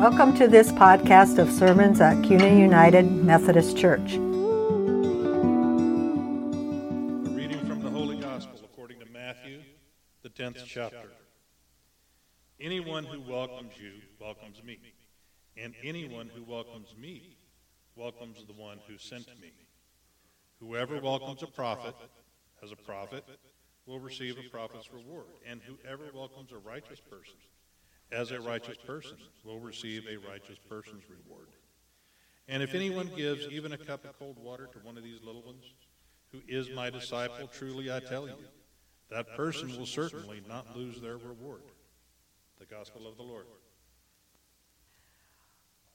Welcome to this podcast of sermons at Kuna United Methodist Church. A reading from the Holy Gospel according to Matthew, the 10th chapter. Anyone who welcomes you welcomes me, and anyone who welcomes me welcomes the one who sent me. Whoever welcomes a prophet as a prophet will receive a prophet's reward, and whoever welcomes a righteous person as a righteous person will receive a righteous person's reward. And if anyone gives even a cup of cold water to one of these little ones, who is my disciple, truly I tell you, that person will certainly not lose their reward. The Gospel of the Lord.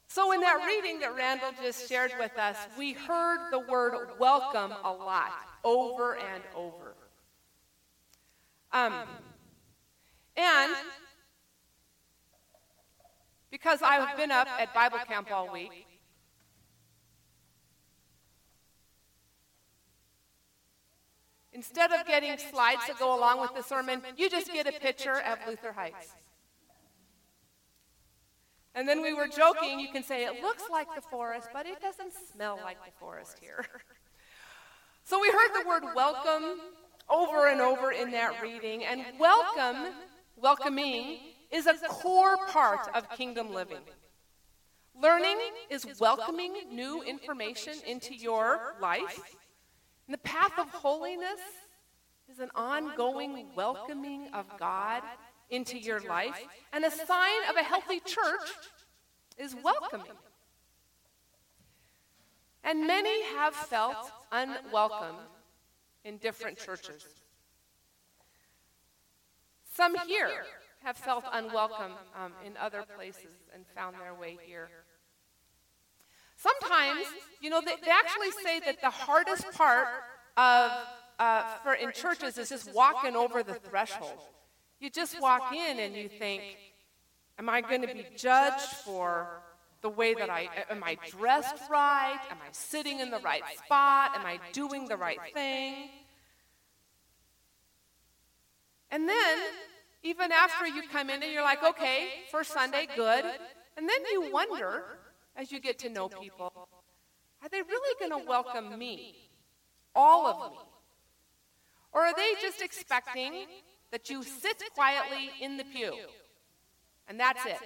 So, in that reading that Randall just shared with us, we heard the word welcome a lot, over and over. Um, and because I have been up at Bible camp all week. Instead of getting slides that go along with the sermon, you just get a picture of Luther Heights. And then we were joking, you can say it looks like the forest, but it doesn't smell like the forest here. So we heard the word welcome over and over in that reading, and welcome, welcoming, is a core part of kingdom living. Learning is welcoming new information into your life. And the path of holiness is an ongoing welcoming of God into your life. And a sign of a healthy church is welcoming. And many have felt unwelcome in different churches. Some here have felt unwelcome um, in other places and found their way here. Sometimes, you know, they, they actually say that the hardest part of uh, for in churches is just walking over the threshold. You just walk in and you think, "Am I going to be judged for the way that I am I dressed right? Am I sitting in the right spot? Am I doing the right thing?" And then even after you come in and you're like, okay, first Sunday, good. And then you wonder, as you get to know people, are they really going to welcome me? All of me? Or are they just expecting that you sit quietly in the pew? And that's it.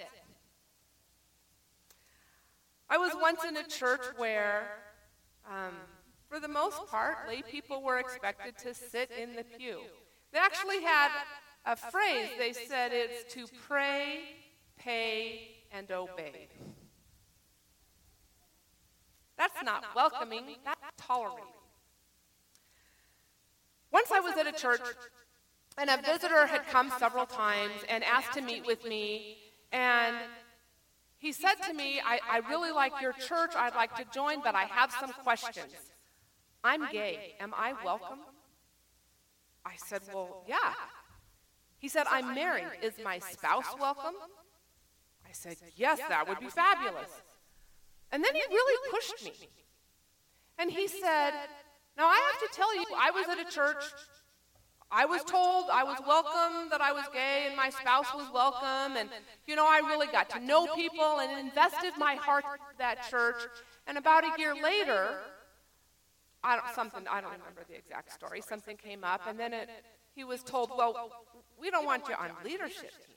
I was once in a church where, um, for the most part, lay people were expected to sit in the pew. They actually had a phrase. They said it's to pray, pay, and obey. That's not welcoming, that's tolerating. Once I was at a church, and a visitor had come several times and asked to meet with me, and he said to me, I, I really like your church, I'd like to join, but I have some questions. I'm gay. Am I welcome? I said, Well, yeah. He said, I'm married. Is my spouse welcome? I said, Yes, that would be fabulous. And then he really pushed me. And he said, Now I have to tell you, I was at a church. I was told I was welcome, that I was gay, and my spouse was welcome. And, you know, I really got to know people and invested my heart that church. And about a year later, I don't, something, I don't remember the exact story, something came up, and then it, he was told, Well, we don't want you on leadership team.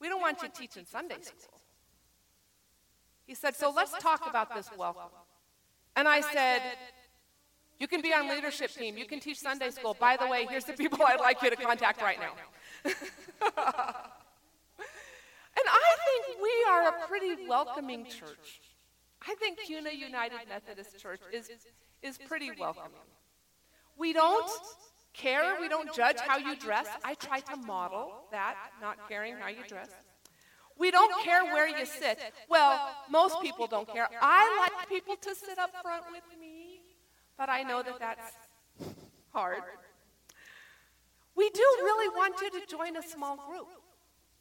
We don't want you teaching Sunday school. He said, So let's talk about this welcome. And I said, You can be on leadership team. You can teach Sunday school. By the way, here's the people I'd like you to contact right now. and I think we are a pretty welcoming church. I think Kuna United Methodist Church is, is pretty welcoming. We don't care. We don't judge how you dress. I try to model that, not caring how you dress. We don't care where you sit. Well, most people don't care. I like people to sit up front with me, but I know that that's hard. We do really want you to join a small group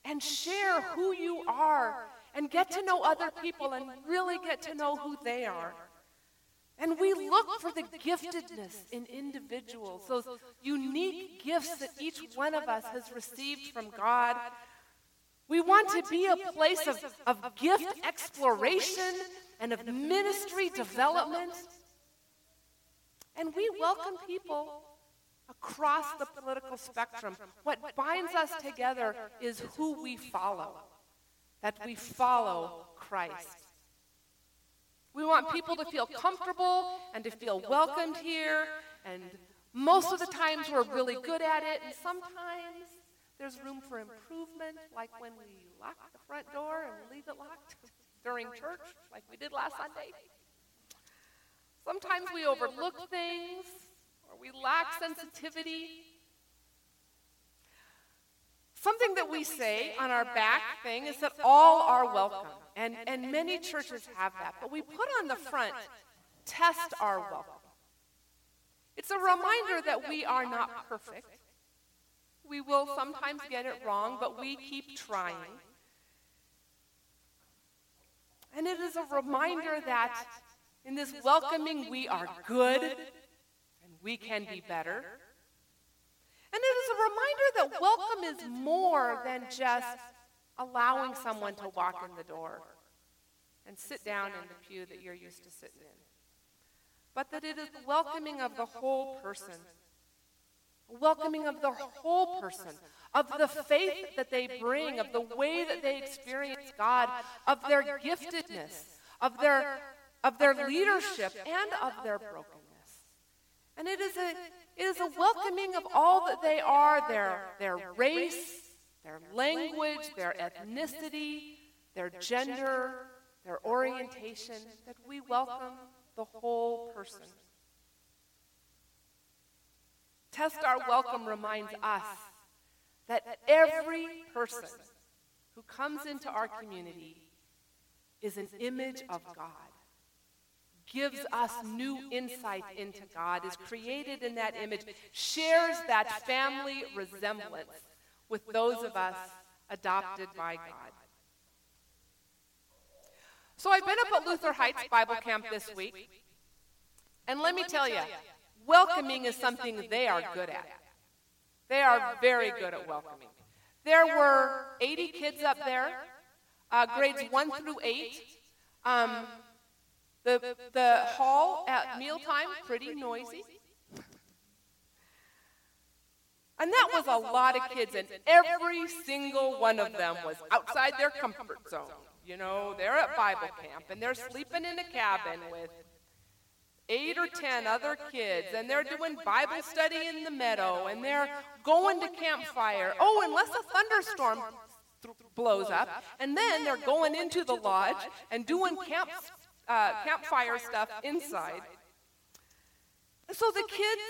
and share who you are and get to know other people and really get to know who they are. And we look for the giftedness in individuals, those unique gifts that each one of us has received from God. We want to be a place of, of gift exploration and of ministry development. And we welcome people across the political spectrum. What binds us together is who we follow, that we follow Christ. We want people to feel comfortable and to feel welcomed here. And most of the times we're really good at it. And sometimes there's room for improvement, like when we lock the front door and leave it locked during church, like we did last Sunday. Sometimes we overlook things or we lack sensitivity. Something that we say on our back thing is that all are welcome. And, and many churches have that. But we put on the front, test our welcome. It's a reminder that we are not perfect. We will sometimes get it wrong, but we keep trying. And it is a reminder that in this welcoming, we are good and we can be better. And it is a reminder that welcome is more than just allowing someone to walk in the door and sit down in the pew that you're used to sitting in, but that it is welcoming of the whole person welcoming of the whole person, of the faith that they bring, of the way that they experience God, of their giftedness, of their, of their leadership, and of their brokenness. And it is a, it is a welcoming of all that they are their, their race, their language, their ethnicity, their gender, their orientation, that we welcome the whole person. Test Our Welcome reminds us that every person who comes into our community is an image of God, gives us new insight into God, is created in that image, shares that family resemblance with those of us adopted by God. So I've been up at Luther Heights Bible Camp this week, and let me tell you, welcoming is something they are good at. They are very good at welcoming. There were 80 kids up there, uh, grades 1 through 8. Um, the, the hall at mealtime, pretty noisy. And that was a lot of kids, and every single one of them was outside their comfort zone. You know, they're at Bible camp, and they're sleeping in a cabin with eight or ten other kids, and they're doing Bible study in the meadow, and they're going to campfire. Oh, unless a thunderstorm th- blows up, and then they're going into the lodge and doing camp, uh, campfire stuff inside. so the kids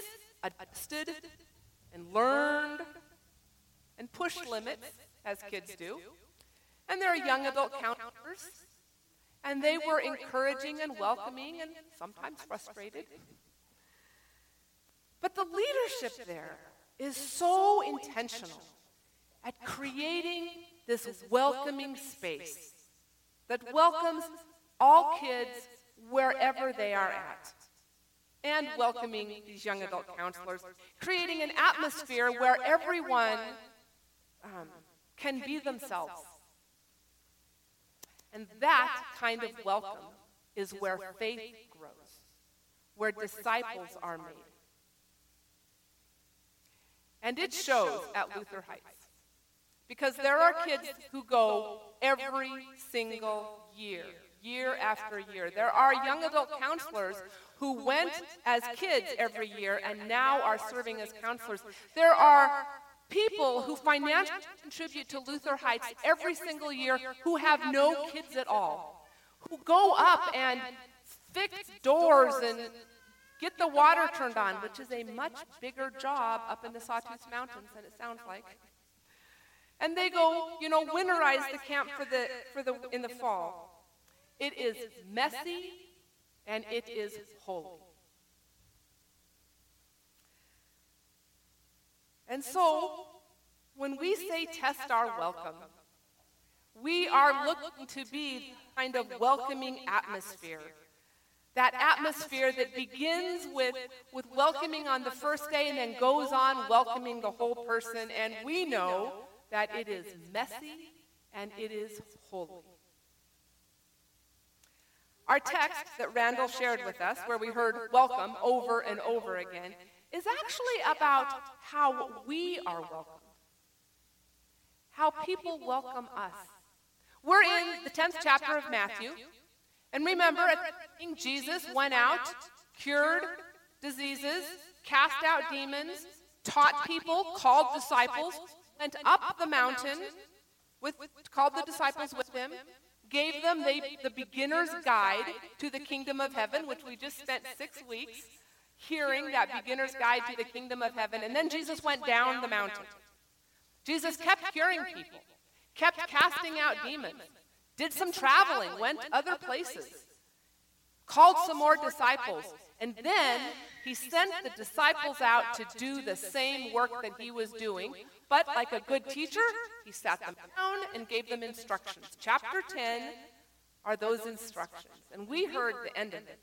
adjusted and learned and pushed limits, as kids do. And there are young adult counselors and they were encouraging and welcoming and sometimes frustrated. But the leadership there is so intentional at creating this welcoming space that welcomes all kids wherever they are at. And welcoming these young adult counselors, creating an atmosphere where everyone um, can be themselves and that kind of welcome is where faith grows, where disciples are made. And it shows at Luther Heights. Because there are kids who go every single year, year after year. There are young adult counselors who went as kids every year and now are serving as counselors. There are people who financially contribute to Luther Heights every single year who have no kids at all, who go up and fix doors and get the water turned on, which is a much bigger job up in the Sawtooth Mountains than it sounds like. And they go, you know, winterize the camp for the, for the, in the fall. It is messy and it is holy. And so, when we say test our welcome, we are looking to be the kind of welcoming atmosphere. That atmosphere that begins with, with welcoming on the first day and then goes on welcoming the whole person. And we know that it is messy and it is holy. Our text that Randall shared with us, where we heard welcome over and over again, is actually about how we are welcomed, how people welcome us. We're in the 10th chapter of Matthew, and remember, Jesus went out, cured diseases, cast out demons, taught people, called disciples, went up the mountain, with, called the disciples with him, gave them the, the beginner's guide to the kingdom of heaven, which we just spent six weeks hearing that beginner's guide to the kingdom of heaven. And then Jesus went down the mountain. Jesus kept curing people, kept casting out demons, did some traveling, went other places, called some more disciples, and then he sent the disciples out to do the same work that he was doing. But like a good teacher, he sat them down and gave them instructions. Chapter 10 are those instructions. And we heard the end of it.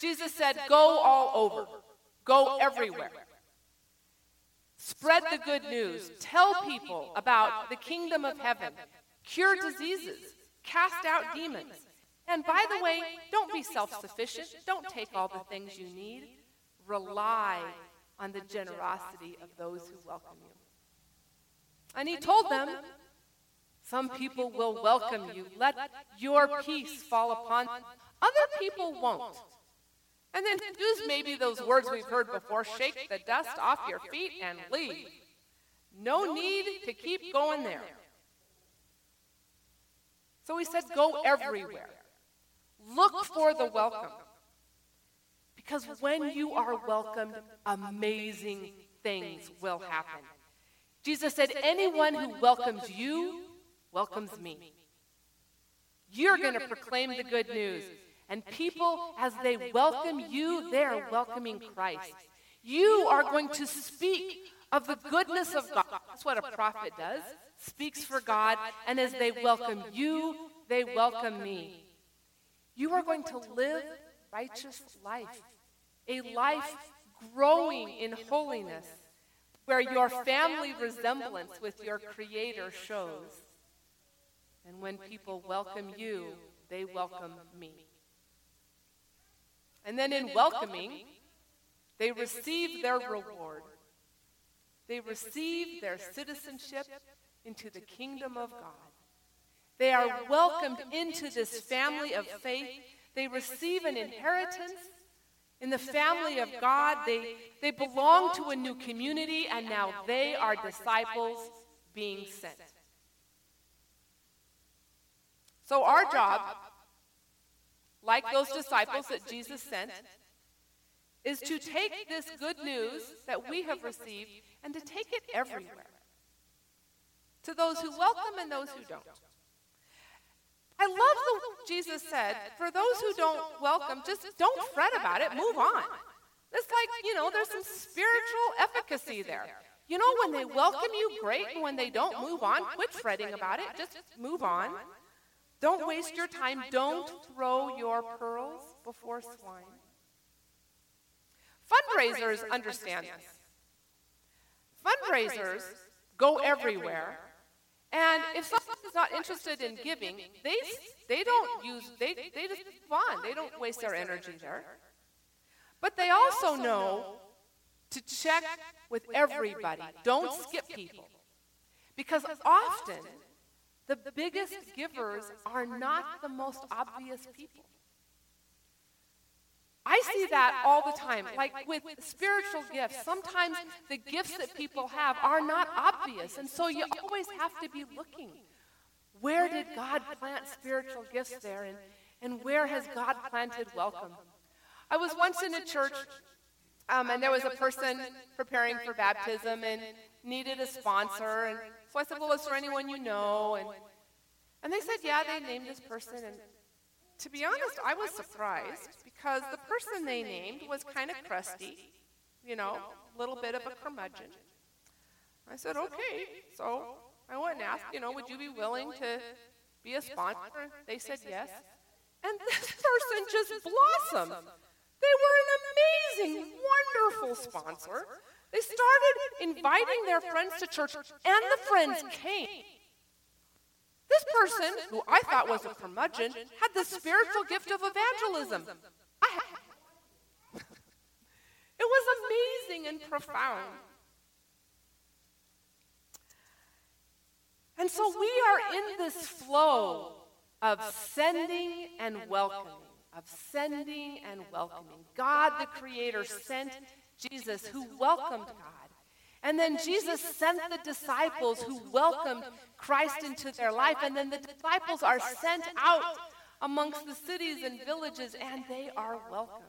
Jesus said, Go all over, go everywhere. Spread the good news. Tell people about the kingdom of heaven. Cure diseases. Cast out demons. And by the way, don't be self sufficient. Don't take all the things you need. Rely on the generosity of those who welcome you. And he told them, Some people will welcome you. Let your peace fall upon them. Other people won't. And then use maybe those words we've heard before shake the dust off your feet and leave. No need to keep going there. So he said, Go everywhere. Look for the welcome. Because when you are welcomed, amazing things will happen. Jesus said, Anyone who welcomes you welcomes me. You're going to proclaim the good news. And people, as they welcome you, they're welcoming Christ. You are going to speak of the goodness of God. That's what a prophet does, speaks for God. And as they welcome you, they welcome me. You are going to live righteous life, a life growing in holiness, where your family resemblance with your Creator shows. And when people welcome you, they welcome me. And then in welcoming, they receive their reward. They receive their citizenship into the kingdom of God. They are welcomed into this family of faith. They receive an inheritance in the family of God. They, they belong to a new community, and now they are disciples being sent. So, our job, like those disciples that Jesus sent, is to take this good news that we have received and to take it everywhere to those who welcome and those who don't. I love what Jesus said, for those who don't welcome, just don't fret about it, move on. It's like, you know, there's some spiritual efficacy there. You know, when they welcome you, great, and when they don't, move on. Quit fretting about it, just move on. Don't waste your time. Don't throw your pearls before swine. Fundraisers understand this. Fundraisers go everywhere and if someone is not interested in giving, they, they don't use, they, they just on. They don't waste their energy there. But they also know to check with everybody. Don't skip people. Because often, the biggest givers are not the most obvious people. I see that all the time. Like with spiritual gifts, sometimes the gifts that people have are not obvious. And so you always have to be looking. Where did God plant spiritual gifts there? And, and where has God planted welcome? I was once in a church, um, and there was a person preparing for baptism and needed a sponsor. And so I said, Well, is there anyone you know? And, and they said, Yeah, they named this person. And to be honest, I was surprised because the person they named was kind of crusty, you know, a little bit of a curmudgeon. I said, okay. So I went and asked, you know, would you be willing to be a sponsor? They said yes. And this person just blossomed. They were an amazing, wonderful sponsor. They started inviting their friends to church, and the friends came. This person, who I thought was a curmudgeon, had the spiritual gift of evangelism. it was amazing and profound. And so we are in this flow of sending and welcoming, of sending and welcoming. God, the Creator, sent Jesus who welcomed God. And then Jesus sent the disciples who welcomed Christ into their life. And then the disciples are sent out amongst the cities and villages, and they are welcomed.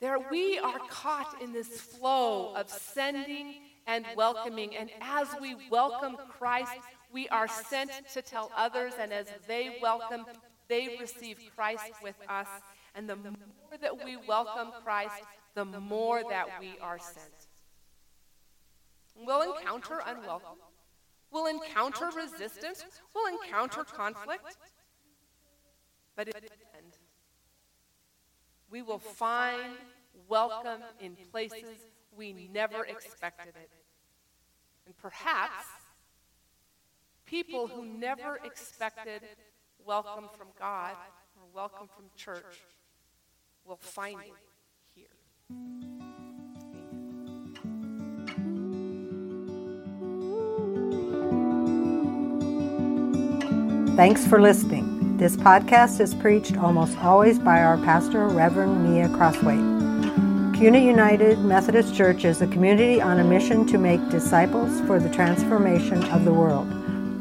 There, we are caught in this flow of sending and welcoming. And as we welcome Christ, we are sent to tell others, and as they welcome, they receive Christ with us. And the more that we welcome Christ, the more that we are sent. We'll encounter unwelcome. We'll encounter resistance. We'll encounter conflict. But in the end, we will find welcome in places we never expected it. And perhaps people who never expected welcome from God or welcome from church will find it here. Thanks for listening. This podcast is preached almost always by our pastor, Reverend Mia Crossway. Kuna United Methodist Church is a community on a mission to make disciples for the transformation of the world.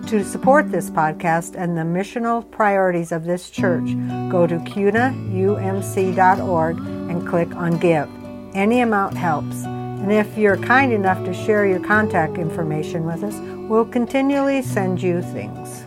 To support this podcast and the missional priorities of this church, go to kunaumc.org and click on Give. Any amount helps. And if you're kind enough to share your contact information with us, we'll continually send you things.